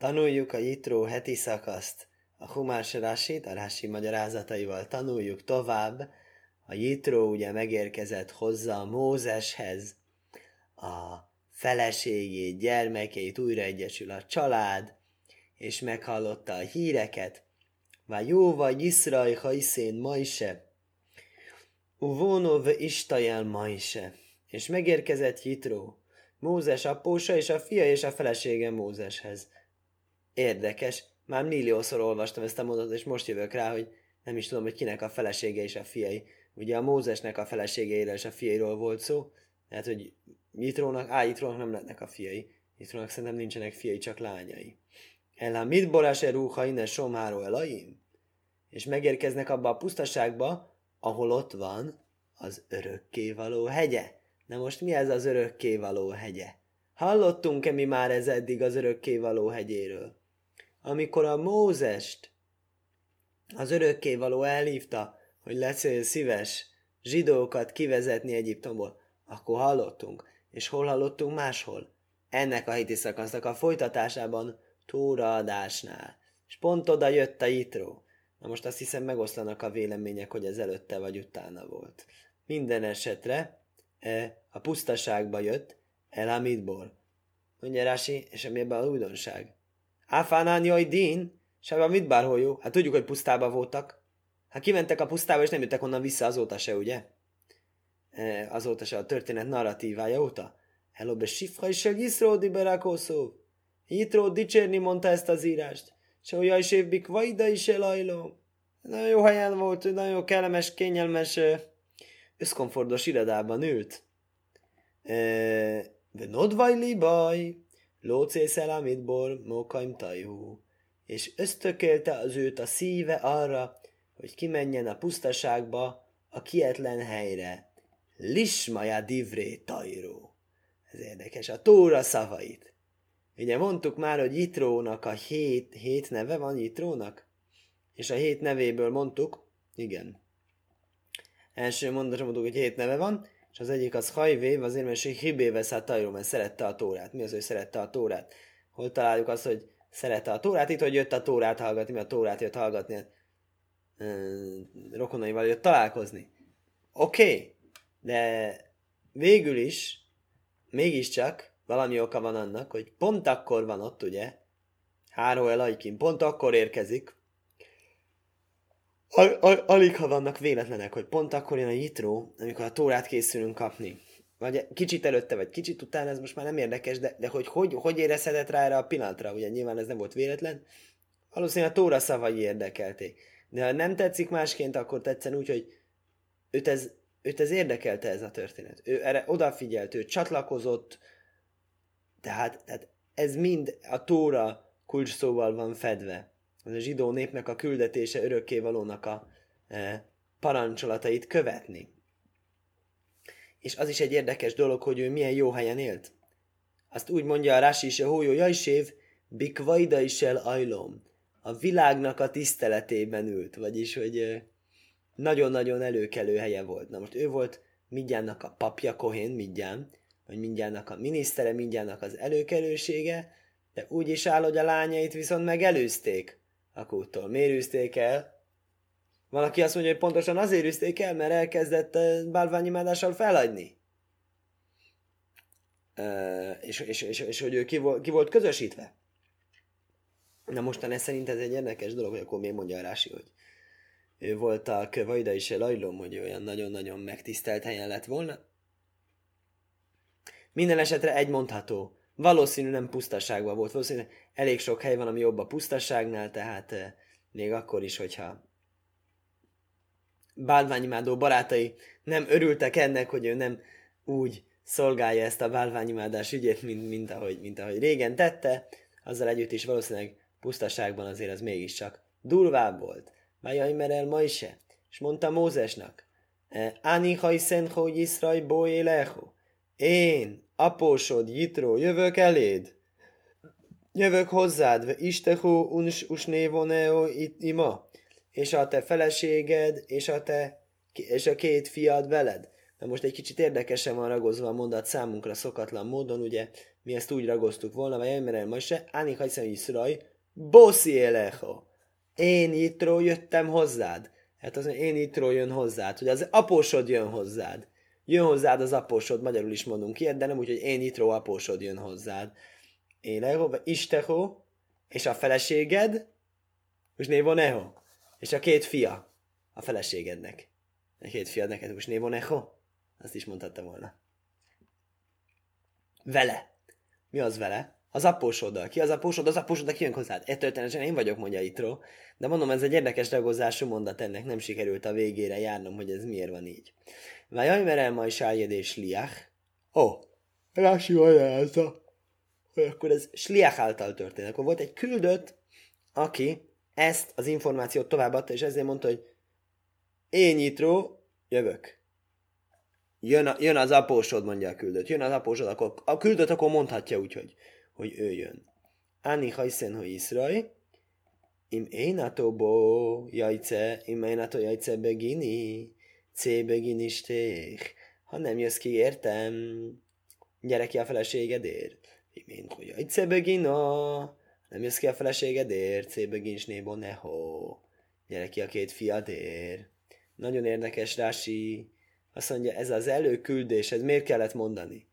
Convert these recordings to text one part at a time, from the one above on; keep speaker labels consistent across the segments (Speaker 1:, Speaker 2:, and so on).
Speaker 1: Tanuljuk a Jitró heti szakaszt. A Humás Rasit, a Rasi magyarázataival tanuljuk tovább. A Jitró ugye megérkezett hozzá Mózeshez, a feleségét, gyermekeit, újra a család, és meghallotta a híreket. Vá jó vagy Iszraj hajszén majse, uvónov istajel majse. És megérkezett Jitró, Mózes apósa és a fia és a felesége Mózeshez. Érdekes, már milliószor olvastam ezt a mondatot, és most jövök rá, hogy nem is tudom, hogy kinek a felesége és a fiai. Ugye a Mózesnek a feleségeiről és a fiairól volt szó, tehát, hogy Jitrónak, á, Jitrónak nem lehetnek a fiai. Jitrónak szerintem nincsenek fiai, csak lányai. Ellá mit borase rúha innen somáró elaim? És megérkeznek abba a pusztaságba, ahol ott van az örökkévaló hegye. Na most mi ez az örökkévaló hegye? Hallottunk-e mi már ez eddig az örökkévaló hegyéről? Amikor a Mózest az örökkévaló elhívta, hogy lesz szíves zsidókat kivezetni Egyiptomból, akkor hallottunk. És hol hallottunk máshol? Ennek a hiti szakasznak a folytatásában, túraadásnál. És pont oda jött a Jitró. Na most azt hiszem megoszlanak a vélemények, hogy ez előtte vagy utána volt. Minden esetre e, a pusztaságba jött El Hamidból. Mondja Rási, és ami ebben a újdonság. Áfánán jaj din, sebe mit bárhol Hát tudjuk, hogy pusztába voltak. Hát kimentek a pusztába, és nem jöttek onnan vissza azóta se, ugye? E, azóta se a történet narratívája óta. Hello, be sifra is el Yisro di Berakoszó. Yitro dicsérni mondta ezt az írást. Se olyan is évbik vajda is elajló. Nagyon jó helyen volt, nagyon kellemes, kényelmes, összkomfortos irodában ült. De nodvajli baj, lócészel amitból mókaim tajú. És ösztökélte az őt a szíve arra, hogy kimenjen a pusztaságba, a kietlen helyre, Lismaja divré tajró. Ez érdekes, a Tóra szavait. Ugye mondtuk már, hogy Jitrónak a hét, hét neve van Jitrónak? És a hét nevéből mondtuk, igen. Első mondatom mondtuk, hogy hét neve van, és az egyik az hajvév, azért mert hibé vesz a tajró, mert szerette a tórát. Mi az, hogy szerette a tórát? Hol találjuk azt, hogy szerette a tórát? Itt, hogy jött a tórát hallgatni, mert a tórát jött hallgatni. Hát, rokonaival jött találkozni. Oké, okay de végül is, mégiscsak valami oka van annak, hogy pont akkor van ott, ugye, Háró Elajkin, pont akkor érkezik, al- al- alig ha vannak véletlenek, hogy pont akkor jön a jitró, amikor a tórát készülünk kapni. Vagy kicsit előtte, vagy kicsit utána, ez most már nem érdekes, de, de hogy, hogy hogy érezhetett rá erre a pillanatra, ugye nyilván ez nem volt véletlen, valószínűleg a tóra szavai érdekelték. De ha nem tetszik másként, akkor tetszen úgy, hogy őt ez őt ez érdekelte ez a történet. Ő erre odafigyelt, ő csatlakozott, tehát, tehát ez mind a Tóra kulcs szóval van fedve. Ez a zsidó népnek a küldetése örökkévalónak a e, parancsolatait követni. És az is egy érdekes dolog, hogy ő milyen jó helyen élt. Azt úgy mondja a Rási is, a hójó jajsév, bikvaida is el ajlom. A világnak a tiszteletében ült, vagyis, hogy e, nagyon-nagyon előkelő helye volt. Na most ő volt mindjának a papja Kohén, mindján, vagy mindjának a minisztere, mindjának az előkelősége, de úgy is áll, hogy a lányait viszont megelőzték a kúttól. Miért üzték el? Valaki azt mondja, hogy pontosan azért üzték el, mert elkezdett eh, bálványimádással feladni. Uh, és, és, és, és, hogy ő ki volt, ki volt közösítve. Na mostan ez szerint ez egy érdekes dolog, hogy akkor miért mondja a Rási, hogy ő volt a Vajda is elajlom, hogy olyan nagyon-nagyon megtisztelt helyen lett volna. Minden esetre egy mondható. Valószínű nem pusztaságban volt, valószínű elég sok hely van, ami jobb a pusztaságnál, tehát eh, még akkor is, hogyha bálványimádó barátai nem örültek ennek, hogy ő nem úgy szolgálja ezt a bálványimádás ügyét, mint, mint, ahogy, mint ahogy régen tette, azzal együtt is valószínűleg pusztaságban azért az mégiscsak durvább volt. Vajajmer el Majse, és mondta Mózesnak, Áni hajszen, hogy Iszraj. Én, apósod, Jitró, jövök eléd. Jövök hozzád, istehu uns usnévoneo itt ima, és a te feleséged, és a te és a két fiad veled. de most egy kicsit érdekesen van ragozva a mondat számunkra szokatlan módon, ugye mi ezt úgy ragoztuk volna, vagy Emerel Mose, Áni Hajszem Iszraj, Boszi. Én ittról jöttem hozzád. Hát az én ittról jön hozzád, hogy az apósod jön hozzád. Jön hozzád az apósod, magyarul is mondunk ilyet, de nem úgy, hogy én itró apósod jön hozzád. Éleho, Isteho, és a feleséged, és névon Eho. És a két fia a feleségednek. A két fiad neked, most névon Eho. Azt is mondhatta volna. Vele. Mi az vele? Az apósoddal. Ki az apósod? Az apósod, aki jön hozzád. E történetesen én vagyok, mondja Itró. De mondom, ez egy érdekes ragozású mondat ennek. Nem sikerült a végére járnom, hogy ez miért van így. Vajaj, merem majd és liach. Ó, oh, Rási magyarázza, hogy akkor ez sliach által történt. Akkor volt egy küldött, aki ezt az információt továbbadta, és ezért mondta, hogy én nyitró, jövök. Jön, a, jön az apósod, mondja a küldött. Jön az apósod, akkor a küldött akkor mondhatja úgy, hogy, hogy ő jön. Ani hajszen, hogy Iszraj, im énatóbo jajce, im énató jajce begini, C begini sték. Ha nem jössz ki, értem, gyere ki a feleségedért. Im én, hogy jajce begina, nem jössz ki a feleségedért, C begin snébo neho. Gyere ki a két fiadért. Nagyon érdekes, Rási. Azt mondja, ez az előküldés, ez miért kellett mondani?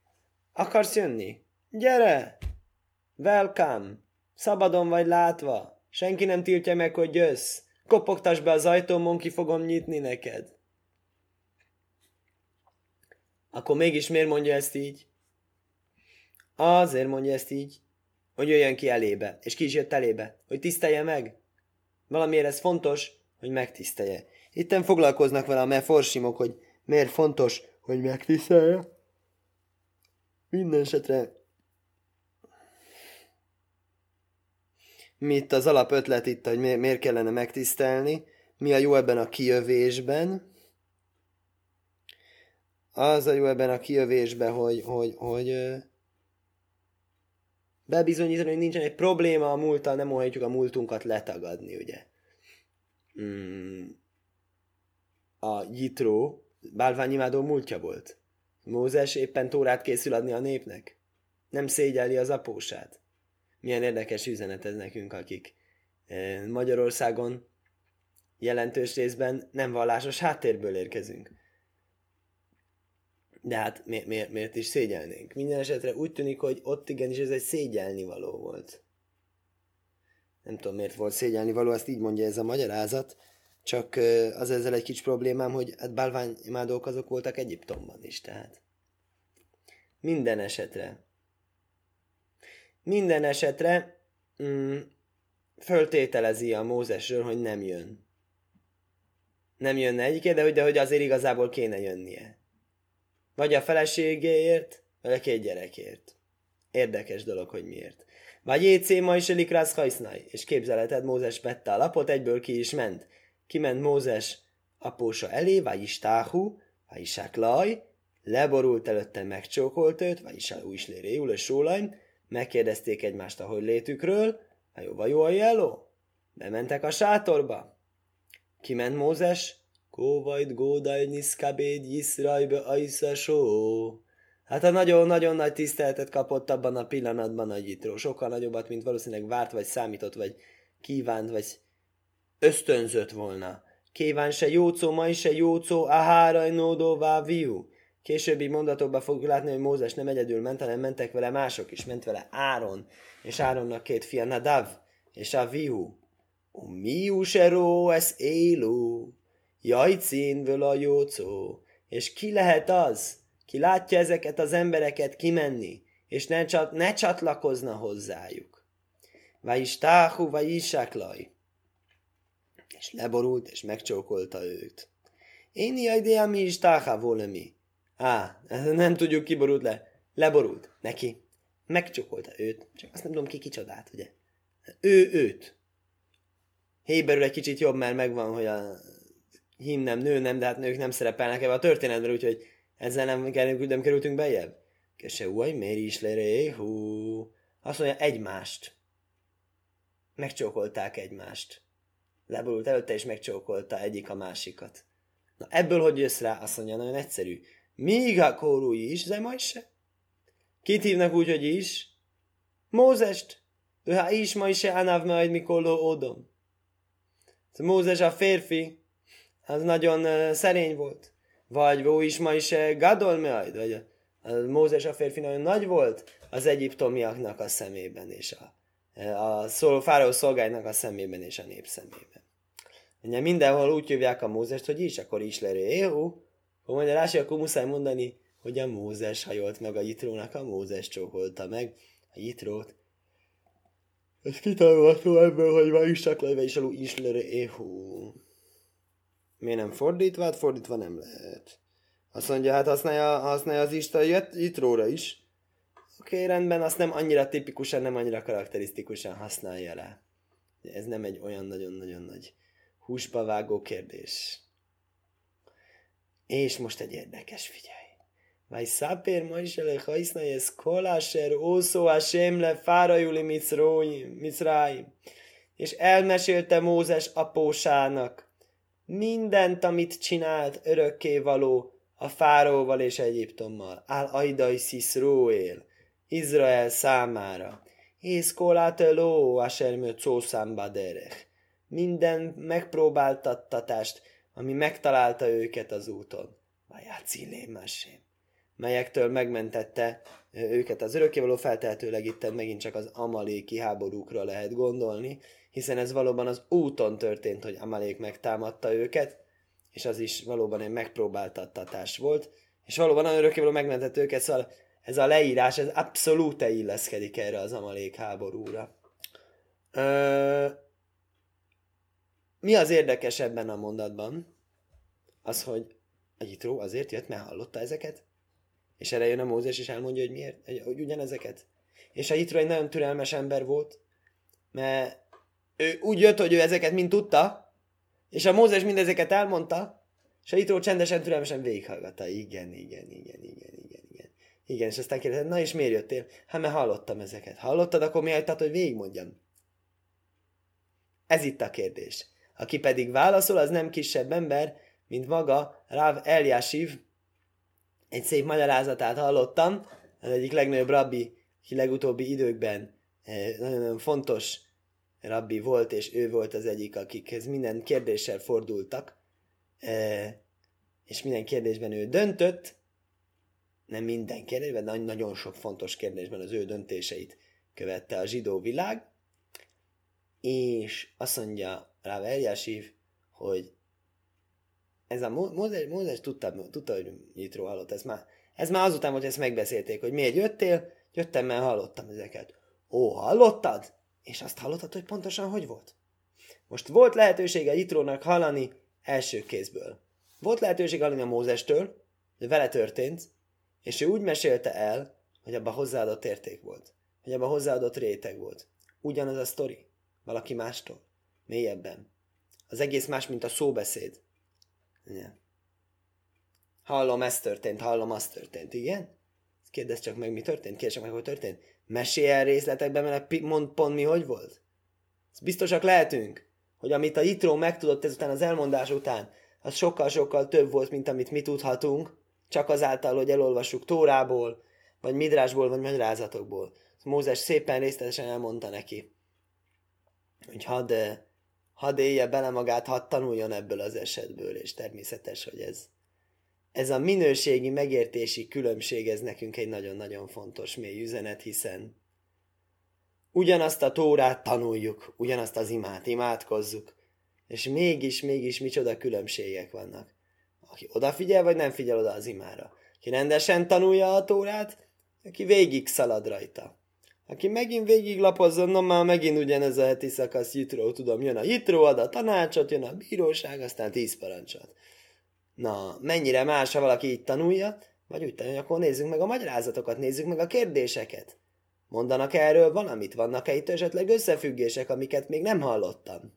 Speaker 1: Akarsz jönni? Gyere! Welcome! Szabadon vagy látva. Senki nem tiltja meg, hogy jössz. Kopogtass be az ajtómon, ki fogom nyitni neked. Akkor mégis miért mondja ezt így? Azért mondja ezt így, hogy jöjjön ki elébe. És ki is jött elébe? Hogy tisztelje meg? Valamiért ez fontos, hogy megtisztelje. Itten foglalkoznak vele a meforsimok, hogy miért fontos, hogy megtisztelje. Minden esetre mi itt az alapötlet itt, hogy miért kellene megtisztelni, mi a jó ebben a kijövésben. Az a jó ebben a kijövésben, hogy, hogy, hogy bebizonyítani, hogy nincsen egy probléma a múlttal, nem óhajtjuk a múltunkat letagadni, ugye. Hmm a Jitró bálványimádó múltja volt. Mózes éppen tórát készül adni a népnek. Nem szégyeli az apósát. Milyen érdekes üzenet ez nekünk, akik Magyarországon jelentős részben nem vallásos háttérből érkezünk. De hát mi, miért, miért is szégyelnénk? Minden esetre úgy tűnik, hogy ott igenis ez egy szégyelni való volt. Nem tudom, miért volt szégyelni való, azt így mondja ez a magyarázat. Csak az ezzel egy kicsi problémám, hogy hát bálványimádók azok voltak Egyiptomban is, tehát. Minden esetre. Minden esetre mm, föltételezi a Mózesről, hogy nem jön. Nem jönne egyiké, de hogy, de hogy azért igazából kéne jönnie. Vagy a feleségéért, vagy a két gyerekért. Érdekes dolog, hogy miért. Vagy Jécé ma is elik és képzeleted Mózes vette a lapot, egyből ki is ment kiment Mózes apósa elé, vagy is táhú, vagy is laj, leborult előtte, megcsókolt őt, vagy is új is és sólajm, megkérdezték egymást a hogy létükről, a jó, vagy jó a jeló? Bementek a sátorba. Kiment Mózes, Kóvajt gódaj niszkabéd jiszrajbe ajszasó. Hát a nagyon-nagyon nagy tiszteletet kapott abban a pillanatban a Gyitro. Sokkal nagyobbat, mint valószínűleg várt, vagy számított, vagy kívánt, vagy ösztönzött volna. Kíván se jócó, ma is se jócó, a háraj nódóvá viú. Későbbi mondatokban fogjuk látni, hogy Mózes nem egyedül ment, hanem mentek vele mások is. Ment vele Áron, és Áronnak két fia, Nadav, és a viú. O miú ró, ez élú, jajcínből a jócó. És ki lehet az, ki látja ezeket az embereket kimenni, és ne, csat, ne csatlakozna hozzájuk. Vagy is és leborult, és megcsókolta őt. Én idea mi is táhá volemi. Á, nem tudjuk, ki borult le. Leborult. Neki. Megcsókolta őt. Csak azt nem tudom ki kicsodát, ugye? Ő őt. Héberül egy kicsit jobb, mert megvan, hogy a hím nem, nő nem, de hát nők nem szerepelnek ebbe a történetben, úgyhogy ezzel nem, nem kerültünk bejebb. Kese uaj, miért is hú. Azt mondja, egymást. Megcsókolták egymást leborult előtte, és megcsókolta egyik a másikat. Na ebből hogy jössz rá? Azt mondja, nagyon egyszerű. Míg a kórúi is, de majd se. Kit hívnak úgy, hogy is? Mózest. Ő ha is ma is se anav majd mikoló ódom. Mózes a férfi, az nagyon uh, szerény volt. Vagy ő is ma is gadol majd, vagy a Mózes a férfi nagyon nagy volt az egyiptomiaknak a szemében, és a, a szol, fáraó szolgáinak a szemében, és a nép szemében. Ugye mindenhol úgy hívják a Mózest, hogy is, akkor is lerő Éhu, akkor mondja Rási, akkor muszáj mondani, hogy a Mózes hajolt meg a Jitrónak, a Mózes csókolta meg a Jitrót. Ez kitanulható ebből, hogy ma is csak lejve is alul is Éhu. Miért nem fordítva? Hát fordítva nem lehet. Azt mondja, hát használja, használja az Isten Jitróra is. Oké, okay, rendben, azt nem annyira tipikusan, nem annyira karakterisztikusan használja rá. Ez nem egy olyan nagyon-nagyon nagy húsba vágó kérdés. És most egy érdekes, figyelj. Vaj szápér ma is ele hajszna ez koláser ószó a sémle fárajuli micráim. És elmesélte Mózes apósának mindent, amit csinált örökké való a fáróval és Egyiptommal. Ál aidai él, Izrael számára. És kolátöló a sermő derech minden megpróbáltattatást, ami megtalálta őket az úton. Vajácilé másém melyektől megmentette őket az örökkévaló feltehetőleg itt megint csak az amaléki háborúkra lehet gondolni, hiszen ez valóban az úton történt, hogy Amalék megtámadta őket, és az is valóban egy megpróbáltattatás volt, és valóban a örökkévaló megmentett őket, szóval ez a leírás, ez abszolút illeszkedik erre az Amalék háborúra. Ö- mi az érdekes ebben a mondatban? Az, hogy a Jitró azért jött, mert hallotta ezeket, és erre jön a Mózes, és elmondja, hogy miért, hogy ugyanezeket. És a Jitró egy nagyon türelmes ember volt, mert ő úgy jött, hogy ő ezeket mind tudta, és a Mózes mindezeket elmondta, és a Jitró csendesen, türelmesen végighallgatta. Igen, igen, igen, igen, igen, igen. Igen, és aztán kérdezett, na és miért jöttél? Hát mert hallottam ezeket. Hallottad, akkor mi hagytad, hogy végigmondjam? Ez itt a kérdés. Aki pedig válaszol, az nem kisebb ember, mint maga Rav Eljásív. Egy szép magyarázatát hallottam, az egyik legnagyobb rabbi, aki legutóbbi időkben eh, nagyon-nagyon fontos rabbi volt, és ő volt az egyik, akikhez minden kérdéssel fordultak, eh, és minden kérdésben ő döntött, nem minden kérdésben, de nagyon sok fontos kérdésben az ő döntéseit követte a zsidó világ, és azt mondja rá Eljásív, hogy ez a Mózes, Mózes tudta, tudta, hogy Nyitro hallott, ez már, ez már azután, hogy ezt megbeszélték, hogy miért jöttél, jöttem, mert hallottam ezeket. Ó, hallottad? És azt hallottad, hogy pontosan hogy volt? Most volt lehetősége Jitrónak hallani első kézből. Volt lehetőség hallani a Mózestől, de vele történt, és ő úgy mesélte el, hogy abban hozzáadott érték volt. Hogy abban hozzáadott réteg volt. Ugyanaz a sztori. Valaki mástól mélyebben. Az egész más, mint a szóbeszéd. Igen. Hallom, ez történt, hallom, az történt, igen? Kérdezz csak meg, mi történt, kérdezz csak meg, hogy történt. Mesélj el részletekben, mert mond pont mi, hogy volt. Ezt biztosak lehetünk, hogy amit a Itró megtudott ezután az elmondás után, az sokkal-sokkal több volt, mint amit mi tudhatunk, csak azáltal, hogy elolvassuk Tórából, vagy Midrásból, vagy magyarázatokból. Mózes szépen részletesen elmondta neki, hogy hadd hadd élje bele magát, hadd tanuljon ebből az esetből, és természetes, hogy ez, ez a minőségi megértési különbség, ez nekünk egy nagyon-nagyon fontos mély üzenet, hiszen ugyanazt a tórát tanuljuk, ugyanazt az imát imádkozzuk, és mégis, mégis micsoda különbségek vannak. Aki odafigyel, vagy nem figyel oda az imára. Aki rendesen tanulja a tórát, aki végig szalad rajta. Aki megint végiglapozzon, na már megint ugyanez a heti szakasz jitró, tudom, jön a jitró, ad a tanácsot, jön a bíróság, aztán tíz parancsot. Na, mennyire más, ha valaki így tanulja, vagy úgy tanulja, akkor nézzük meg a magyarázatokat, nézzük meg a kérdéseket. Mondanak erről valamit, vannak-e itt esetleg összefüggések, amiket még nem hallottam?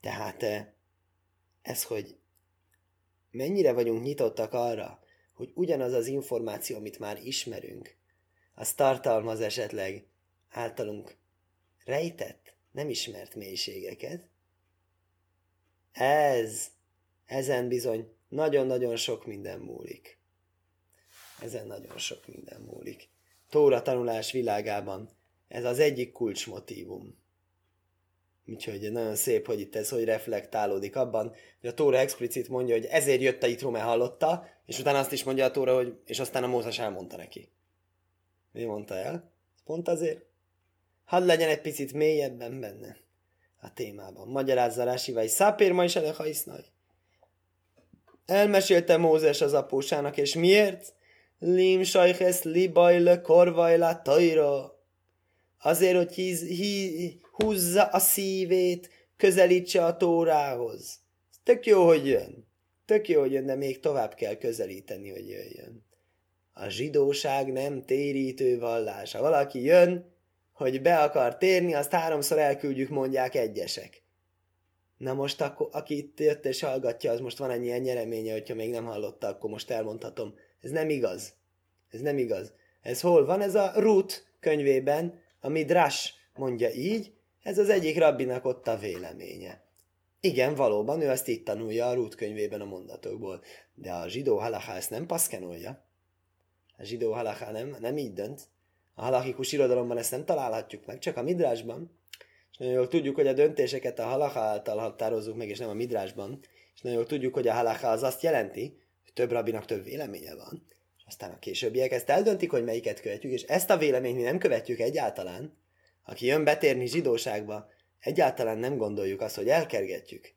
Speaker 1: Tehát eh, ez, hogy mennyire vagyunk nyitottak arra, hogy ugyanaz az információ, amit már ismerünk, az tartalmaz esetleg általunk rejtett, nem ismert mélységeket. Ez, ezen bizony nagyon-nagyon sok minden múlik. Ezen nagyon sok minden múlik. Tóra tanulás világában ez az egyik kulcsmotívum. Úgyhogy nagyon szép, hogy itt ez hogy reflektálódik abban, hogy a Tóra explicit mondja, hogy ezért jött a Itró, mert hallotta, és utána azt is mondja a Tóra, hogy és aztán a Mózes elmondta neki. Mi mondta el? Pont azért. Hadd legyen egy picit mélyebben benne a témában. Magyarázza vagy szápér ma is elehajsznaj. Elmesélte Mózes az apósának, és miért? Lim sajhez libajle korvajla tajra. Azért, hogy híz, hí, húzza a szívét, közelítse a tórához. Tök jó, hogy jön. Tök jó, hogy jön, de még tovább kell közelíteni, hogy jöjjön. A zsidóság nem térítő vallás. Ha valaki jön, hogy be akar térni, azt háromszor elküldjük, mondják egyesek. Na most, akkor, aki itt jött és hallgatja, az most van ennyi nyereménye, hogyha még nem hallotta, akkor most elmondhatom. Ez nem igaz. Ez nem igaz. Ez hol van? Ez a Ruth könyvében, a Midrash mondja így, ez az egyik rabbinak ott a véleménye. Igen, valóban, ő ezt itt tanulja a Ruth könyvében a mondatokból, de a zsidó halaká ezt nem paszkenolja. A zsidó halaká nem, nem így dönt. A halakikus irodalomban ezt nem találhatjuk meg, csak a midrásban. És nagyon jól tudjuk, hogy a döntéseket a halakha által határozzuk meg, és nem a midrásban. És nagyon jól tudjuk, hogy a halakha az azt jelenti, hogy több rabbinak több véleménye van. És aztán a későbbiek ezt eldöntik, hogy melyiket követjük, és ezt a véleményt mi nem követjük egyáltalán. Aki jön betérni zsidóságba, egyáltalán nem gondoljuk azt, hogy elkergetjük.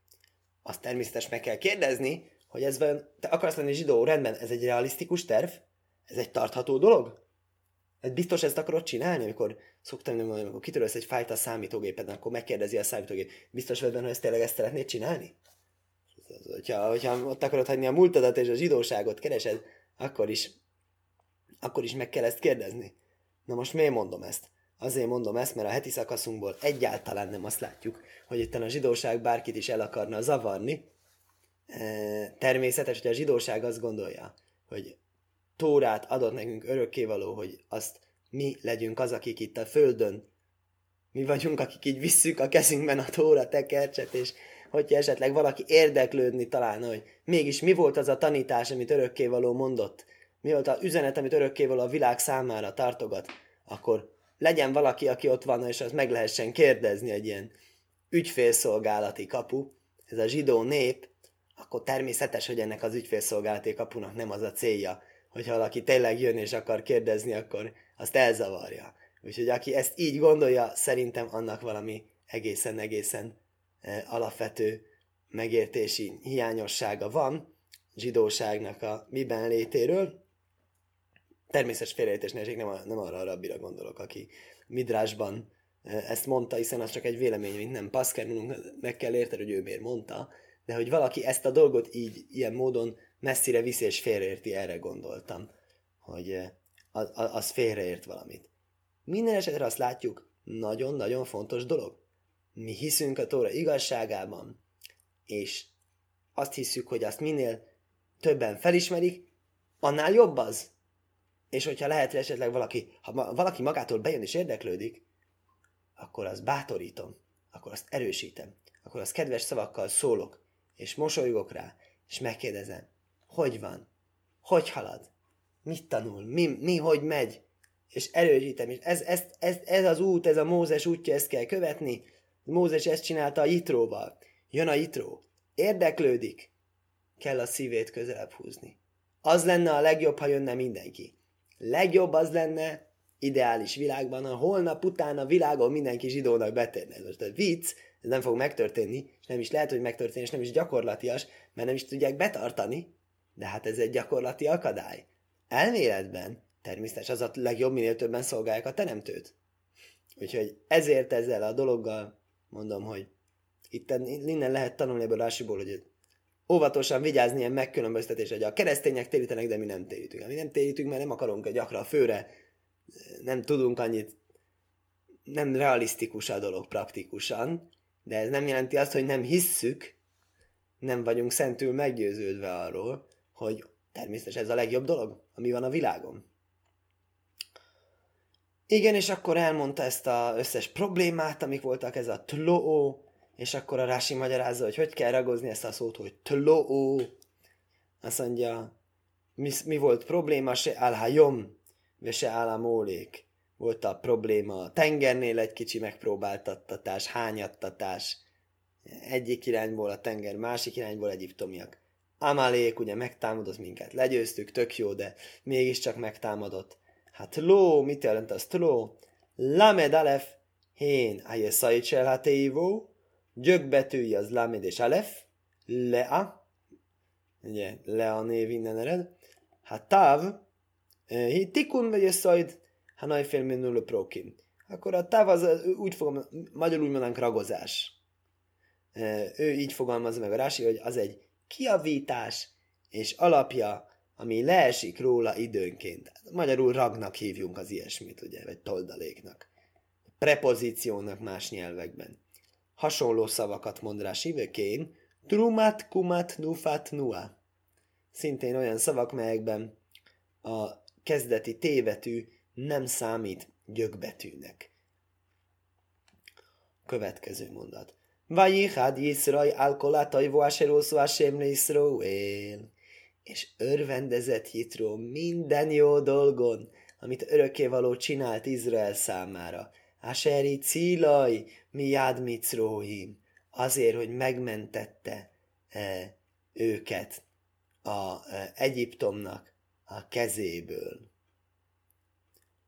Speaker 1: Azt természetesen meg kell kérdezni, hogy ez van, te akarsz lenni zsidó, rendben, ez egy realisztikus terv? Ez egy tartható dolog? Ez biztos ezt akarod csinálni, amikor szoktam mondani, amikor kitörölsz egy fájt a számítógépeden, akkor megkérdezi a számítógép, biztos vagy benne, hogy ezt tényleg ezt szeretnéd csinálni? Hogyha, hogyha ott akarod hagyni a múltadat és a zsidóságot keresed, akkor is, akkor is meg kell ezt kérdezni. Na most miért mondom ezt? Azért mondom ezt, mert a heti szakaszunkból egyáltalán nem azt látjuk, hogy itt a zsidóság bárkit is el akarna zavarni. E, természetes, hogy a zsidóság azt gondolja, hogy Tórát adott nekünk örökkévaló, hogy azt mi legyünk az, akik itt a földön, mi vagyunk, akik így visszük a kezünkben a Tóra tekercset, és hogyha esetleg valaki érdeklődni találna, hogy mégis mi volt az a tanítás, amit örökkévaló mondott, mi volt az üzenet, amit örökkévaló a világ számára tartogat, akkor legyen valaki, aki ott van, és az meg lehessen kérdezni egy ilyen ügyfélszolgálati kapu, ez a zsidó nép, akkor természetes, hogy ennek az ügyfélszolgálati kapunak nem az a célja, hogyha valaki tényleg jön és akar kérdezni, akkor azt elzavarja. Úgyhogy aki ezt így gondolja, szerintem annak valami egészen-egészen e, alapvető megértési hiányossága van zsidóságnak a miben létéről. Természetes félreértés ne nem, a, nem arra a rabbira gondolok, aki midrásban e, ezt mondta, hiszen az csak egy vélemény, mint nem Pascal, meg kell érteni, hogy ő miért mondta, de hogy valaki ezt a dolgot így, ilyen módon messzire viszi és félreérti, erre gondoltam, hogy az, az félreért valamit. Minden esetre azt látjuk, nagyon-nagyon fontos dolog. Mi hiszünk a Tóra igazságában, és azt hiszük, hogy azt minél többen felismerik, annál jobb az. És hogyha lehet, esetleg valaki, ha valaki magától bejön és érdeklődik, akkor azt bátorítom, akkor azt erősítem, akkor azt kedves szavakkal szólok, és mosolygok rá, és megkérdezem, hogy van, hogy halad, mit tanul, mi, mi hogy megy, és erősítem, és ez, ez, ez, ez az út, ez a Mózes útja, ezt kell követni. Mózes ezt csinálta a Jitróval. Jön a Jitró, érdeklődik, kell a szívét közelebb húzni. Az lenne a legjobb, ha jönne mindenki. Legjobb az lenne, ideális világban, ha holnap után a világon mindenki zsidónak betérne. Ez most a vicc, ez nem fog megtörténni, és nem is lehet, hogy megtörténjen, és nem is gyakorlatias, mert nem is tudják betartani, de hát ez egy gyakorlati akadály. Elméletben természetesen az a legjobb, minél többen szolgálják a teremtőt. Úgyhogy ezért ezzel a dologgal mondom, hogy itt innen lehet tanulni ebből a hogy óvatosan vigyázni ilyen megkülönböztetés, hogy a keresztények térítenek, de mi nem térítünk. Mi nem térítünk, mert nem akarunk gyakran főre, nem tudunk annyit, nem realisztikus a dolog praktikusan, de ez nem jelenti azt, hogy nem hisszük, nem vagyunk szentül meggyőződve arról, hogy természetesen ez a legjobb dolog, ami van a világon. Igen, és akkor elmondta ezt az összes problémát, amik voltak, ez a tló, és akkor a Rási magyarázza, hogy hogy kell ragozni ezt a szót, hogy tló, azt mondja, mi, mi volt probléma, se álhajom, ve se államolék. Volt a probléma a tengernél egy kicsi megpróbáltattatás, hányattatás, egyik irányból a tenger, másik irányból egyiptomiak. Amalék ugye megtámadott minket, legyőztük, tök jó, de mégiscsak megtámadott. Hát ló, mit jelent az ló? Lamed alef, hén, a jeszajicsel hatéivó, gyökbetűi az lamed és alef, lea, ugye lea név innen ered, hát táv, hi tikun vagy jeszajd, ha najfél minulő prokim. Akkor a táv az úgy fogom, magyarul úgy mondanánk ragozás. Ő így fogalmazza meg a Rási, hogy az egy kiavítás és alapja, ami leesik róla időnként. Magyarul ragnak hívjunk az ilyesmit, ugye, vagy toldaléknak. Prepozíciónak más nyelvekben. Hasonló szavakat mond rá Sivekén, trumat, kumat, nufat, nua. Szintén olyan szavak, melyekben a kezdeti tévetű nem számít gyökbetűnek. Következő mondat. Vajichad Yiszraj alkolátai voáserószó Hashem Israel. És örvendezett Jitró minden jó dolgon, amit örökkévaló csinált Izrael számára. Aseri Cilaj, mi jád Micróim, azért, hogy megmentette e, őket a e, Egyiptomnak a kezéből.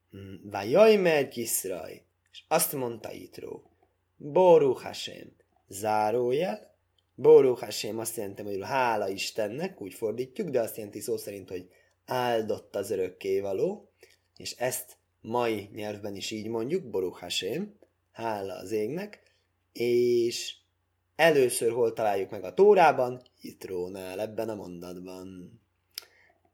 Speaker 1: Hmm, Vajaj mert Iszraj, és azt mondta Jitró, Boruch Hashem, zárójel. Bóruch Hashem azt jelenti, hogy hála Istennek, úgy fordítjuk, de azt jelenti szó szerint, hogy áldott az örökkévaló, és ezt mai nyelvben is így mondjuk, Boruch Hashem, hála az égnek, és először hol találjuk meg a Tórában? Hitrónál, ebben a mondatban.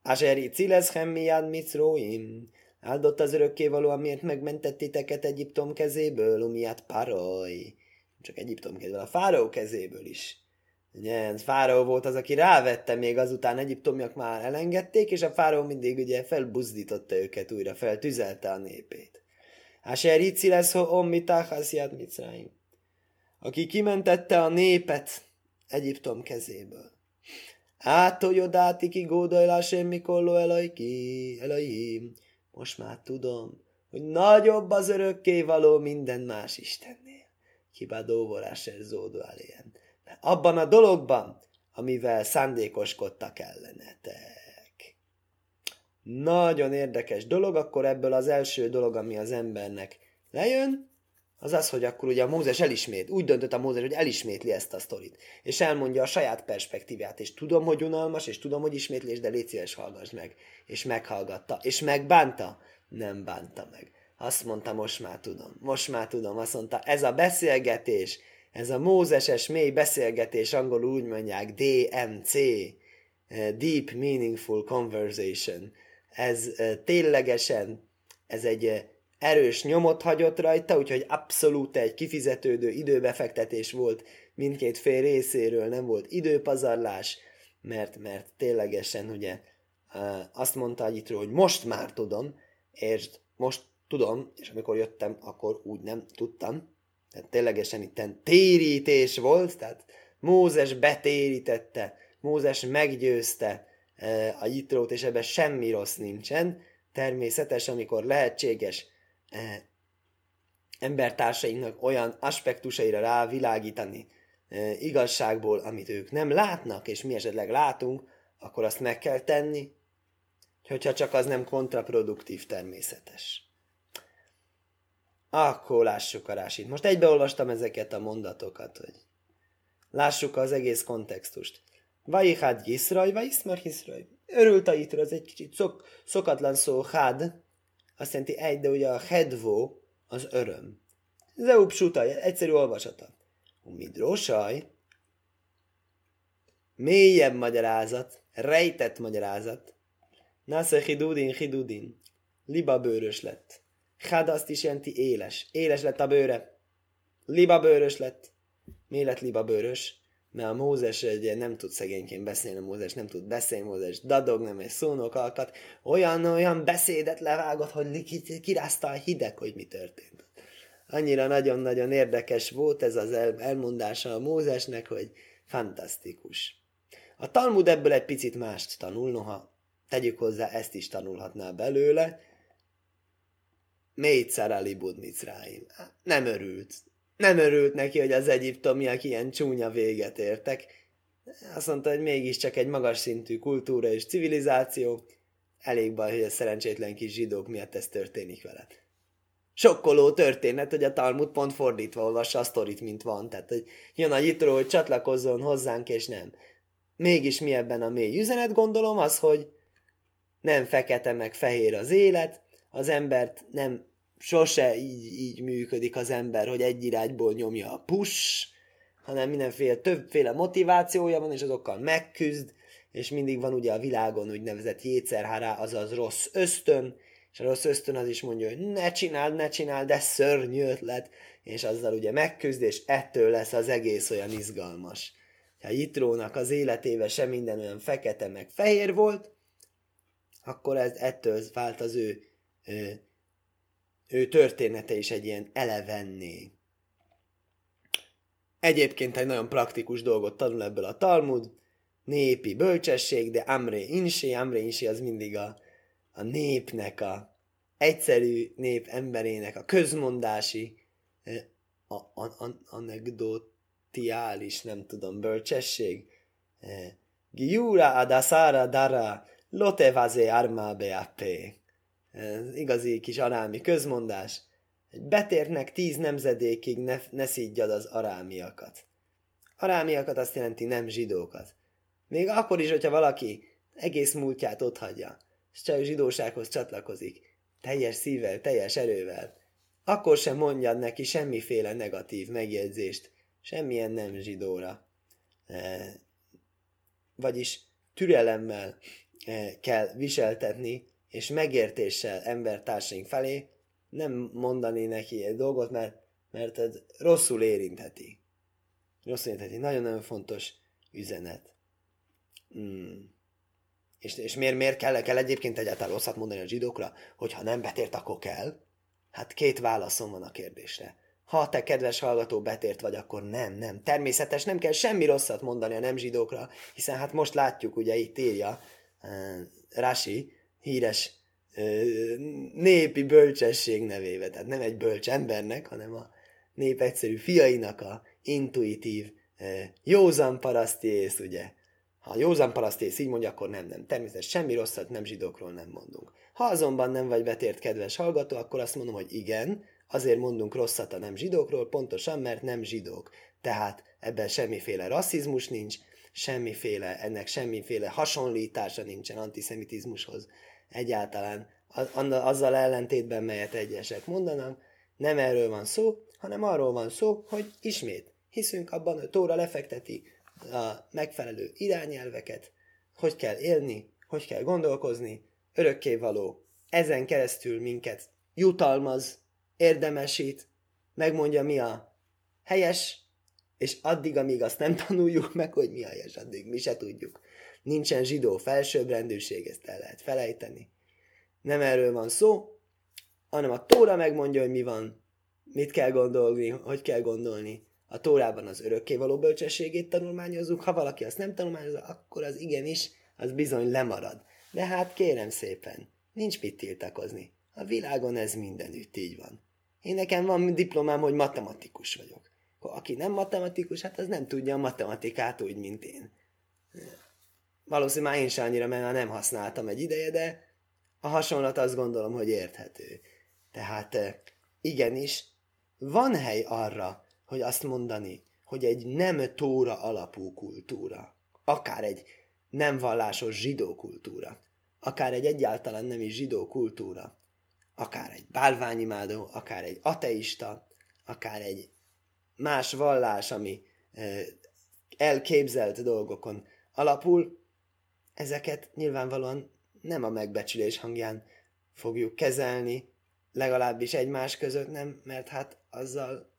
Speaker 1: Aseri Cileszhem miad mitzróim, áldott az örökkévaló, amiért megmentettiteket Egyiptom kezéből, umiát paroj csak Egyiptom kezéből, a fáraó kezéből is. Ugye, fáraó volt az, aki rávette, még azután egyiptomiak már elengedték, és a fáraó mindig ugye felbuzdította őket újra, feltüzelte a népét. Asher Ici lesz, ommitach hasziat Mitzrayim. Aki kimentette a népet Egyiptom kezéből. Átojodáti ki gódajlá semmi kolló elajki, elaim. Most már tudom, hogy nagyobb az örökké való minden más Istennél kibadóvorásért zódó alien. Abban a dologban, amivel szándékoskodtak ellenetek. Nagyon érdekes dolog, akkor ebből az első dolog, ami az embernek lejön, az az, hogy akkor ugye a Mózes elismét, úgy döntött a Mózes, hogy elismétli ezt a sztorit, és elmondja a saját perspektívát, és tudom, hogy unalmas, és tudom, hogy ismétlés, de légy szíves, hallgass meg. És meghallgatta, és megbánta, nem bánta meg. Azt mondta, most már tudom, most már tudom. Azt mondta, ez a beszélgetés, ez a mózeses mély beszélgetés, angolul úgy mondják, DMC, eh, Deep Meaningful Conversation. Ez eh, ténylegesen, ez egy eh, erős nyomot hagyott rajta, úgyhogy abszolút egy kifizetődő időbefektetés volt mindkét fél részéről, nem volt időpazarlás, mert, mert ténylegesen ugye azt mondta Agyitról, hogy most már tudom, és most tudom, és amikor jöttem, akkor úgy nem tudtam. Tehát ténylegesen itt térítés volt, tehát Mózes betérítette, Mózes meggyőzte e, a Jitrót, és ebben semmi rossz nincsen. Természetes, amikor lehetséges e, embertársainknak olyan aspektusaira rávilágítani e, igazságból, amit ők nem látnak, és mi esetleg látunk, akkor azt meg kell tenni, hogyha csak az nem kontraproduktív természetes. Akkor lássuk a rásit. Most egybeolvastam ezeket a mondatokat, hogy lássuk az egész kontextust. Vajihád Yiszraj, Vajiszmar Yiszraj. Örült a Yitro, az egy kicsit szok, szokatlan szó, had, azt jelenti egy, de ugye a hedvó az öröm. Zeub suta, egyszerű olvasata. Midrósaj, mélyebb magyarázat, rejtett magyarázat. Nasza hidudin, hidudin. Liba bőrös lett. Had azt is jelenti éles. Éles lett a bőre. Liba bőrös lett. Mi lett liba bőrös? Mert a Mózes ugye nem tud szegényként beszélni, Mózes nem tud beszélni, Mózes dadog, nem egy szónokalkat. Olyan, olyan beszédet levágott, hogy kirázta a hideg, hogy mi történt. Annyira nagyon-nagyon érdekes volt ez az el, elmondása a Mózesnek, hogy fantasztikus. A Talmud ebből egy picit mást tanul, noha tegyük hozzá, ezt is tanulhatná belőle. Métszer alibud Micráim. Nem örült. Nem örült neki, hogy az egyiptomiak ilyen csúnya véget értek. Azt mondta, hogy mégiscsak egy magas szintű kultúra és civilizáció. Elég baj, hogy a szerencsétlen kis zsidók miatt ez történik vele. Sokkoló történet, hogy a Talmud pont fordítva olvassa a sztorit, mint van. Tehát, hogy jön a Jitro, hogy csatlakozzon hozzánk, és nem. Mégis mi ebben a mély üzenet, gondolom, az, hogy nem fekete meg fehér az élet, az embert nem sose így, így működik az ember, hogy egy irányból nyomja a push, hanem mindenféle, többféle motivációja van, és azokkal megküzd, és mindig van ugye a világon úgynevezett jétszerhárá, azaz rossz ösztön, és a rossz ösztön az is mondja, hogy ne csináld, ne csináld, de szörnyű ötlet, és azzal ugye megküzd, és ettől lesz az egész olyan izgalmas. Ha Jitrónak az életébe sem minden olyan fekete meg fehér volt, akkor ez ettől vált az ő, ő, ő története is egy ilyen elevenné. Egyébként egy nagyon praktikus dolgot tanul ebből a Talmud, népi bölcsesség, de Amre Insi, Amre Insi az mindig a, a népnek, a egyszerű nép emberének, a közmondási, a, a, a, anekdotiális, nem tudom, bölcsesség. Giura adasara dara lotevaze arma beape. Igazi kis arámi közmondás. Egy betérnek tíz nemzedékig ne, ne szígyad az arámiakat. Arámiakat azt jelenti nem zsidókat. Még akkor is, hogyha valaki egész múltját otthagyja, és csak zsidósághoz csatlakozik, teljes szívvel, teljes erővel, akkor sem mondjad neki semmiféle negatív megjegyzést, semmilyen nem zsidóra. E, vagyis türelemmel e, kell viseltetni, és megértéssel embertársaink felé, nem mondani neki egy dolgot, mert, mert ez rosszul érintheti. Rosszul érintheti. Nagyon-nagyon fontos üzenet. Hmm. És, és miért, miért kell, kell egyébként egyáltalán rosszat mondani a zsidókra, hogyha nem betért, akkor kell? Hát két válaszom van a kérdésre. Ha te, kedves hallgató, betért vagy, akkor nem, nem. Természetes, nem kell semmi rosszat mondani a nem zsidókra, hiszen hát most látjuk, ugye itt írja uh, Rasi, híres népi bölcsesség nevébe. Tehát nem egy bölcs embernek, hanem a nép egyszerű fiainak a intuitív, józan paraszti ész, ugye? Ha a józan parasztész így mondja, akkor nem, nem. Természetesen semmi rosszat nem zsidókról nem mondunk. Ha azonban nem vagy betért kedves hallgató, akkor azt mondom, hogy igen, azért mondunk rosszat a nem zsidókról, pontosan, mert nem zsidók. Tehát ebben semmiféle rasszizmus nincs, semmiféle, ennek semmiféle hasonlítása nincsen antiszemitizmushoz egyáltalán. Azzal ellentétben, melyet egyesek mondanak, nem erről van szó, hanem arról van szó, hogy ismét hiszünk abban, hogy Tóra lefekteti a megfelelő irányelveket, hogy kell élni, hogy kell gondolkozni, örökkévaló, ezen keresztül minket jutalmaz, érdemesít, megmondja mi a helyes, és addig, amíg azt nem tanuljuk meg, hogy mi a helyes, addig mi se tudjuk. Nincsen zsidó felsőbbrendűség, ezt el lehet felejteni. Nem erről van szó, hanem a Tóra megmondja, hogy mi van, mit kell gondolni, hogy kell gondolni, a Tórában az örökkévaló bölcsességét tanulmányozzuk, ha valaki azt nem tanulmányozza, akkor az igenis, az bizony lemarad. De hát kérem szépen, nincs mit tiltakozni. A világon ez mindenütt így van. Én nekem van diplomám, hogy matematikus vagyok. Aki nem matematikus, hát az nem tudja a matematikát úgy, mint én. Valószínűleg már én sem annyira, mert nem használtam egy ideje, de a hasonlat azt gondolom, hogy érthető. Tehát eh, igenis, van hely arra, hogy azt mondani, hogy egy nem tóra alapú kultúra, akár egy nem vallásos zsidó kultúra, akár egy egyáltalán nem is zsidó kultúra, akár egy bálványimádó, akár egy ateista, akár egy más vallás, ami elképzelt dolgokon alapul, ezeket nyilvánvalóan nem a megbecsülés hangján fogjuk kezelni, legalábbis egymás között nem, mert hát azzal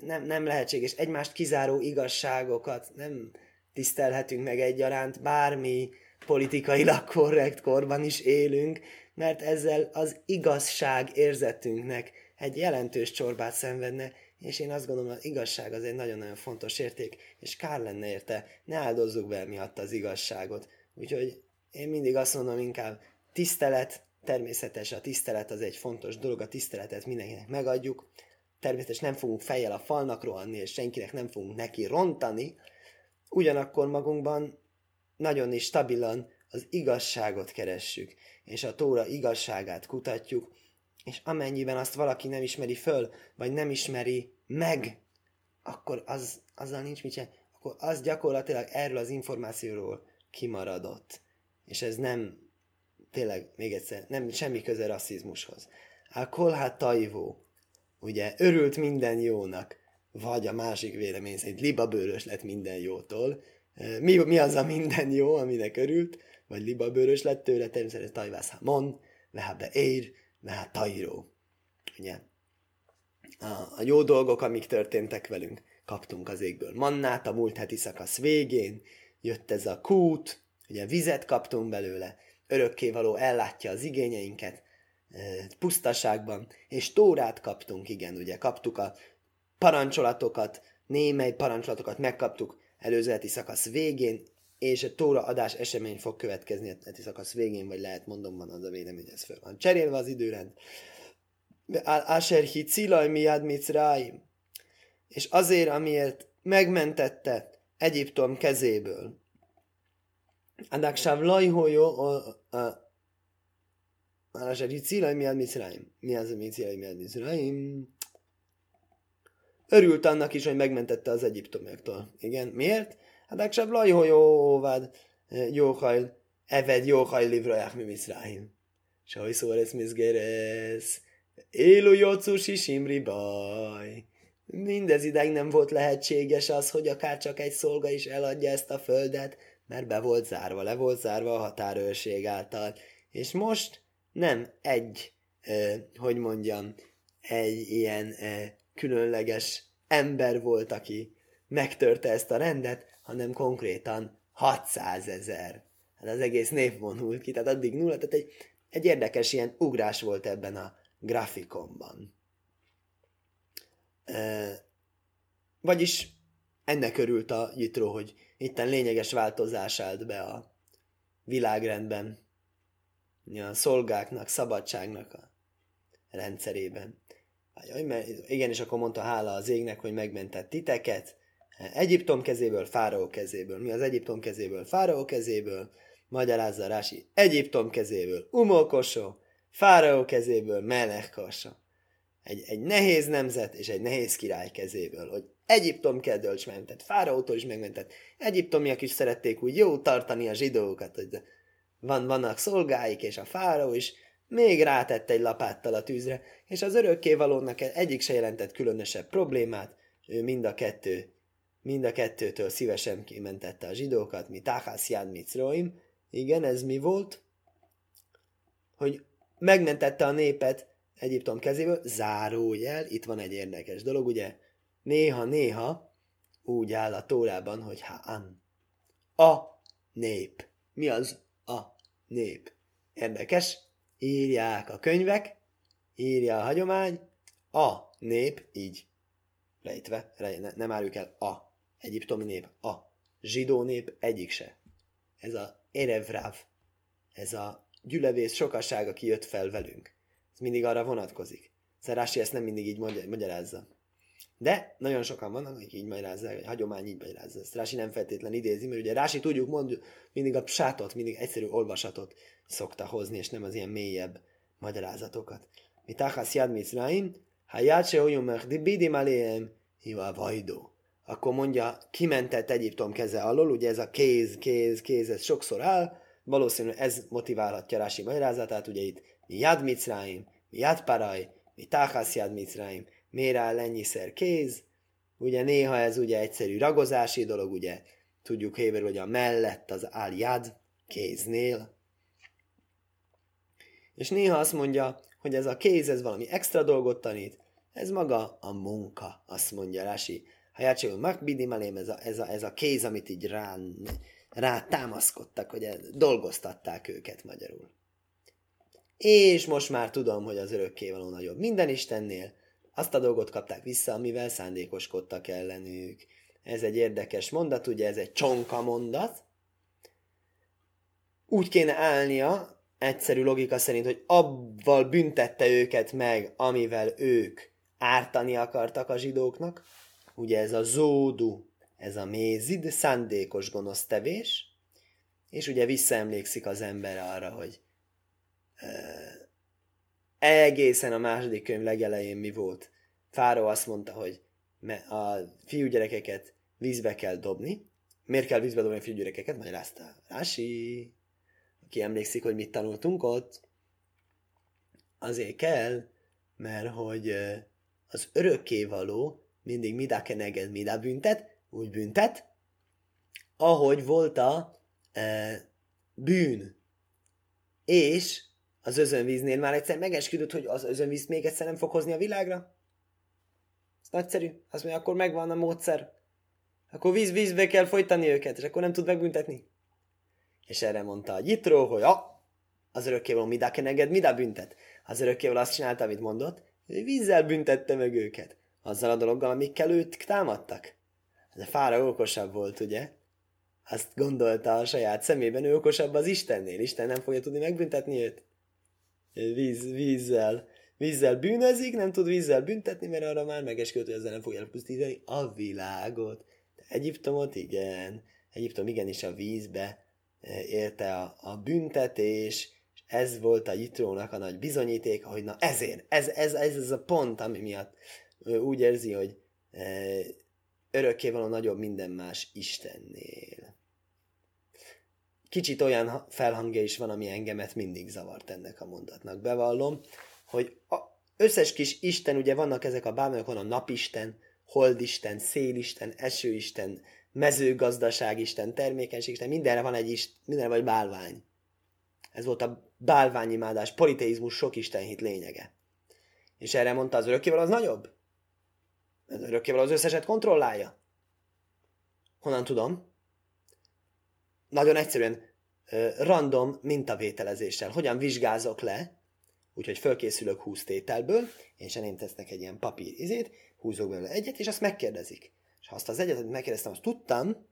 Speaker 1: nem, nem lehetséges. Egymást kizáró igazságokat nem tisztelhetünk meg egyaránt, bármi politikailag korrekt korban is élünk, mert ezzel az igazság érzetünknek egy jelentős csorbát szenvedne, és én azt gondolom, az igazság az egy nagyon-nagyon fontos érték, és kár lenne érte, ne áldozzuk be miatt az igazságot. Úgyhogy én mindig azt mondom inkább, tisztelet, természetes a tisztelet, az egy fontos dolog, a tiszteletet mindenkinek megadjuk, természetesen nem fogunk fejjel a falnak rohanni, és senkinek nem fogunk neki rontani, ugyanakkor magunkban nagyon is stabilan az igazságot keressük, és a Tóra igazságát kutatjuk, és amennyiben azt valaki nem ismeri föl, vagy nem ismeri meg, akkor az, azzal nincs mit sem, akkor az gyakorlatilag erről az információról kimaradott. És ez nem, tényleg, még egyszer, nem semmi köze rasszizmushoz. A kolhát tajvó, ugye, örült minden jónak, vagy a másik vélemény szerint libabőrös lett minden jótól. Mi, mi az a minden jó, aminek örült? Vagy libabőrös lett tőle, természetesen tajvász hamon, vehábe ér, vehábe tajró. Ugye? A, jó dolgok, amik történtek velünk, kaptunk az égből mannát a múlt heti szakasz végén, jött ez a kút, ugye vizet kaptunk belőle, örökkévaló ellátja az igényeinket, pusztaságban, és tórát kaptunk, igen, ugye, kaptuk a parancsolatokat, némely parancsolatokat megkaptuk előzeti szakasz végén, és egy tóra adás esemény fog következni a heti szakasz végén, vagy lehet mondom, van az a vélemény, ez föl van. Cserélve az időrend. Asher hi cilaj miad mitzráim. És azért, amiért megmentette Egyiptom kezéből. Adaksáv lajhójó Asher hi cilaj miad mitzráim. Mi az a mitzráim miad mitzráim? Örült annak is, hogy megmentette az egyiptomiaktól. Igen, miért? Lajhó jóvád, jóhajl, eved jóhajl livrajach mi miszráim. Sajszó szóresz mizgeresz, élu jócus is imri baj. Mindez ideig nem volt lehetséges az, hogy akár csak egy szolga is eladja ezt a földet, mert be volt zárva, le volt zárva a határőrség által. És most nem egy, eh, hogy mondjam, egy ilyen eh, különleges ember volt, aki megtörte ezt a rendet, hanem konkrétan 600 ezer. Hát az egész név vonult ki, tehát addig nulla, tehát egy, egy érdekes ilyen ugrás volt ebben a grafikonban. E, vagyis ennek örült a Jitro, hogy itten lényeges változás állt be a világrendben, a szolgáknak, szabadságnak a rendszerében. Igen, és akkor mondta hála az égnek, hogy megmentett titeket. Egyiptom kezéből, Fáraó kezéből. Mi az Egyiptom kezéből? Fáraó kezéből. Magyarázza Rási. Egyiptom kezéből. Umokosó. Fáraó kezéből. Melechkasa. Egy, egy nehéz nemzet és egy nehéz király kezéből, hogy Egyiptom kedől is mentett, Fáraótól is megmentett. Egyiptomiak is szerették úgy jó tartani a zsidókat, hogy van, vannak szolgáik, és a fáraó is még rátett egy lapáttal a tűzre, és az örökkévalónak egyik se jelentett különösebb problémát, ő mind a kettő, mind a kettőtől szívesen kimentette a zsidókat, mi Táhász Ján Microim. Igen, ez mi volt? Hogy megmentette a népet Egyiptom kezéből, zárójel, itt van egy érdekes dolog, ugye, néha-néha úgy áll a tórában, hogy hán. A nép. Mi az a nép? Érdekes, írják a könyvek, írja a hagyomány, a nép, így lejtve, ne, nem árjuk el a egyiptomi nép, a zsidó nép egyik se. Ez a Erevráv, ez a gyülevész sokaság, aki jött fel velünk. Ez mindig arra vonatkozik. Szerási ezt nem mindig így magyarázza. De nagyon sokan vannak, akik így magyarázzák, hogy hagyomány így magyarázza. Ezt Rási nem feltétlen idézi, mert ugye Rási tudjuk mondjuk mindig a sátot, mindig egyszerű olvasatot szokta hozni, és nem az ilyen mélyebb magyarázatokat. Mi tachasz jad mitzraim, ha jad se oyumech dibidim aléhem, hiva vajdó. Akkor mondja, kimentett Egyiptom keze alól, ugye ez a kéz, kéz, kéz, ez sokszor áll, valószínűleg ez motiválhatja Rási magyarázatát, ugye itt jad mitzraim, mi jad paraj, tachasz jad mitzraim, miért áll ennyiszer kéz, ugye néha ez ugye egyszerű ragozási dolog, ugye tudjuk héber, hogy a mellett az áll jad, kéznél, és néha azt mondja, hogy ez a kéz, ez valami extra dolgot tanít, ez maga a munka, azt mondja Rási. Ha játszik, Makbidim elém, ez a, ez, a, ez a kéz, amit így rá, rá támaszkodtak, hogy dolgoztatták őket magyarul. És most már tudom, hogy az örökkévaló nagyobb minden Istennél, azt a dolgot kapták vissza, amivel szándékoskodtak ellenük. Ez egy érdekes mondat, ugye ez egy csonka mondat. Úgy kéne állnia, egyszerű logika szerint, hogy abval büntette őket meg, amivel ők ártani akartak a zsidóknak. Ugye ez a zódu, ez a mézid, szándékos gonosz tevés, és ugye visszaemlékszik az ember arra, hogy egészen a második könyv legelején mi volt. Fáró azt mondta, hogy a fiúgyerekeket vízbe kell dobni. Miért kell vízbe dobni a fiúgyerekeket? Magyarázta Rási. Aki emlékszik, hogy mit tanultunk ott. Azért kell, mert hogy az örökkévaló mindig midá keneged, midá büntet, úgy büntet, ahogy volt a e, bűn. És az özönvíznél már egyszer megesküdött, hogy az özönvízt még egyszer nem fog hozni a világra? Ez nagyszerű. Azt mondja, akkor megvan a módszer. Akkor víz-vízbe kell folytani őket, és akkor nem tud megbüntetni. És erre mondta a Gyitro, hogy ah, az örökkévaló midá keneged, midá büntet. Az örökkévaló azt csinálta, amit mondott, hogy vízzel büntette meg őket. Azzal a dologgal, amikkel őt támadtak. A fára okosabb volt, ugye? Azt gondolta a saját szemében, ő okosabb az Istennél. Isten nem fogja tudni megbüntetni őt víz, vízzel, vízzel bűnözik, nem tud vízzel büntetni, mert arra már megesküdt, hogy ezzel nem fogja elpusztítani a világot. De Egyiptomot igen, Egyiptom igenis a vízbe eh, érte a, a büntetés, és ez volt a Jitrónak a nagy bizonyíték, hogy na ezért, ez, ez, ez, ez a pont, ami miatt úgy érzi, hogy e, örökké van a nagyobb minden más Istennél kicsit olyan felhangja is van, ami engemet mindig zavart ennek a mondatnak. Bevallom, hogy a összes kis Isten, ugye vannak ezek a bálványok, van a napisten, holdisten, szélisten, esőisten, mezőgazdaságisten, termékenységisten, mindenre van egy ist, mindenre vagy bálvány. Ez volt a bálványimádás, politeizmus sok hit lényege. És erre mondta az örökkéval az nagyobb? Az örökkéval az összeset kontrollálja? Honnan tudom? nagyon egyszerűen random mintavételezéssel. Hogyan vizsgázok le, úgyhogy fölkészülök 20 tételből, én tesznek egy ilyen papír izét, húzok belőle egyet, és azt megkérdezik. És ha azt az egyet, amit megkérdeztem, azt tudtam,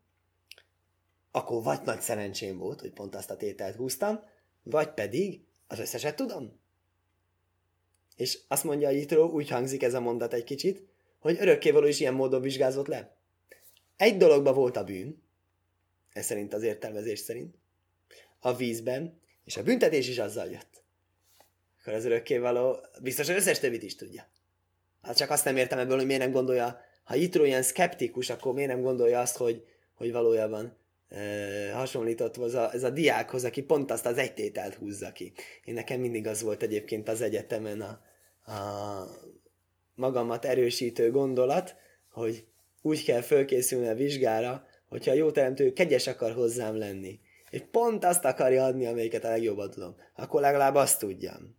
Speaker 1: akkor vagy nagy szerencsém volt, hogy pont azt a tételt húztam, vagy pedig az összeset tudom. És azt mondja a úgy hangzik ez a mondat egy kicsit, hogy örökkévaló is ilyen módon vizsgázott le. Egy dologban volt a bűn, ez szerint az értelmezés szerint, a vízben, és a büntetés is azzal jött. Akkor az örökkévaló biztos az összes többit is tudja. Hát csak azt nem értem ebből, hogy miért nem gondolja, ha Itro ilyen szkeptikus, akkor miért nem gondolja azt, hogy, hogy valójában hasonlított ez a, ez a diákhoz, aki pont azt az egy tételt húzza ki. Én nekem mindig az volt egyébként az egyetemen a, a magamat erősítő gondolat, hogy úgy kell fölkészülni a vizsgára, hogyha a jó teremtő kegyes akar hozzám lenni, és pont azt akarja adni, amelyiket a legjobban tudom, akkor legalább azt tudjam.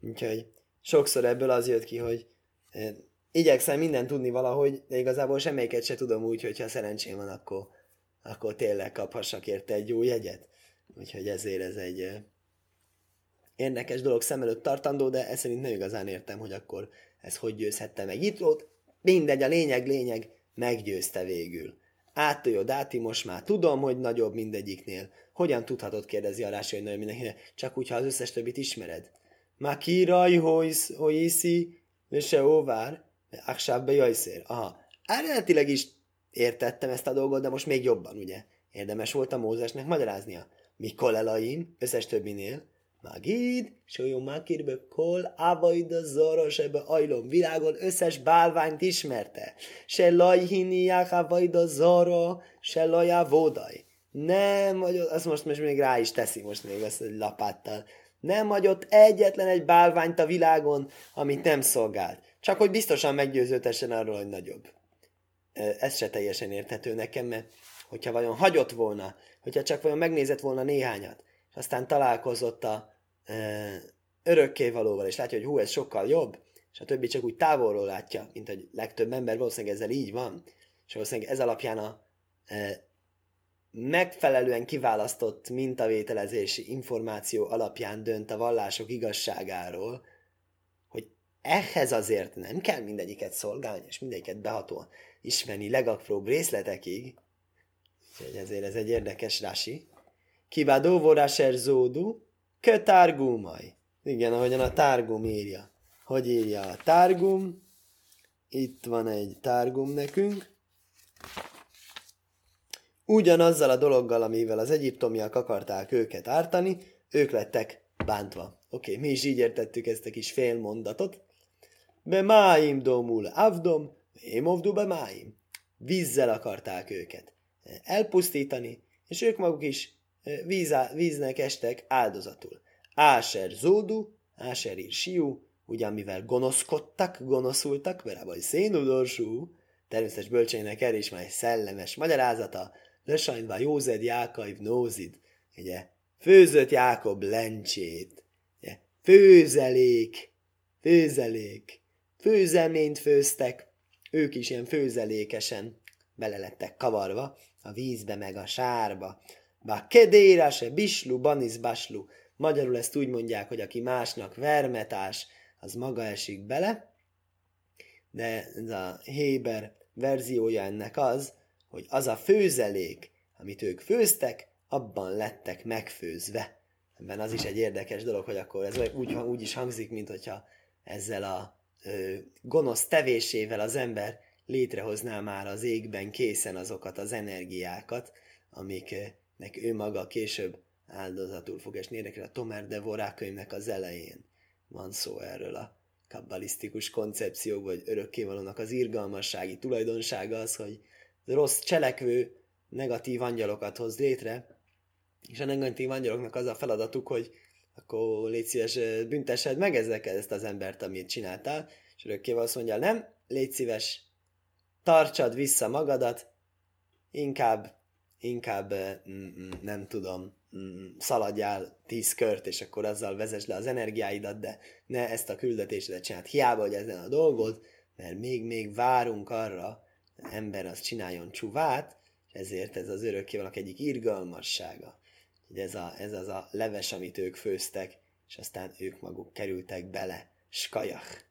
Speaker 1: Úgyhogy sokszor ebből az jött ki, hogy eh, igyekszem minden tudni valahogy, de igazából semmelyiket se tudom úgy, hogyha szerencsém van, akkor, akkor tényleg kaphassak érte egy jó jegyet. Úgyhogy ezért ez egy eh, érdekes dolog szem előtt tartandó, de ezt szerint nem igazán értem, hogy akkor ez hogy győzhette meg volt. Mindegy, a lényeg, lényeg, meggyőzte végül. Áttőjö dáti, most már tudom, hogy nagyobb mindegyiknél. Hogyan tudhatod, kérdezi a rási, hogy nagyobb mindenkinél, csak úgy, ha az összes többit ismered. Makiraj hoiszi, se óvár, aksább jajszér. Aha, eredetileg is értettem ezt a dolgot, de most még jobban, ugye? Érdemes volt a Mózesnek magyaráznia. Mikor elaim, összes többinél, Magid, Sólyom Makirbe Kol, Avaida Zara, Sebe Ajlom, világon összes bálványt ismerte. Se Lajhiniák Avaida Zara, se Lajá Vodaj. Nem, vagy azt most, most még rá is teszi most még azt egy lapáttal. Nem hagyott egyetlen egy bálványt a világon, amit nem szolgált. Csak hogy biztosan meggyőzőtessen arról, hogy nagyobb. Ez se teljesen érthető nekem, mert hogyha vajon hagyott volna, hogyha csak vajon megnézett volna néhányat, és aztán találkozott a, örökkévalóval, és látja, hogy hú, ez sokkal jobb, és a többi csak úgy távolról látja, mint hogy legtöbb ember valószínűleg ezzel így van, és valószínűleg ez alapján a e, megfelelően kiválasztott mintavételezési információ alapján dönt a vallások igazságáról, hogy ehhez azért nem kell mindegyiket szolgálni, és mindegyiket behatóan ismerni legapróbb részletekig. Úgyhogy ezért ez egy érdekes rási. Kibádó voráser zódu, kö tárgumaj. Igen, ahogyan a tárgum írja. Hogy írja a tárgum? Itt van egy tárgum nekünk. Ugyanazzal a dologgal, amivel az egyiptomiak akarták őket ártani, ők lettek bántva. Oké, okay, mi is így értettük ezt a kis félmondatot. Be máim domul avdom, émovdu be máim. Vízzel akarták őket elpusztítani, és ők maguk is vízá, víznek estek áldozatul. Áser zódu, Áser ír siú, ugyan mivel gonoszkodtak, gonoszultak, vagy szénudorsú, természetes bölcseinek erre is már egy szellemes magyarázata, Lösajnva Józed Jákaiv Nózid, ugye, főzött Jákob lencsét, ugye, főzelék, főzelék, főzelményt főztek, ők is ilyen főzelékesen bele lettek kavarva a vízbe meg a sárba. Bá kedéra se bislu, banis baslu. Magyarul ezt úgy mondják, hogy aki másnak vermetás, az maga esik bele, de ez a Héber verziója ennek az, hogy az a főzelék, amit ők főztek, abban lettek megfőzve. Ebben az is egy érdekes dolog, hogy akkor ez úgy, úgy is hangzik, mint hogyha ezzel a ö, gonosz tevésével az ember létrehozná már az égben készen azokat az energiákat, amiknek ő maga később áldozatul fog esni. Érdekel a Tomer de könyvnek az elején van szó erről a kabbalisztikus koncepció, vagy örökkévalónak az irgalmassági tulajdonsága az, hogy rossz cselekvő negatív angyalokat hoz létre, és a negatív angyaloknak az a feladatuk, hogy akkor légy szíves, büntessed meg ezeket ezt az embert, amit csináltál, és örökkéval azt mondja, nem, légy szíves, tartsad vissza magadat, inkább, inkább mm, nem tudom, szaladjál tíz kört, és akkor azzal vezess le az energiáidat, de ne ezt a küldetésedet csináld. Hiába, hogy ezen a dolgod, mert még-még várunk arra, ember az csináljon csuvát, és ezért ez az örökkévalak egyik irgalmassága. Ez, a, ez az a leves, amit ők főztek, és aztán ők maguk kerültek bele. Skajach.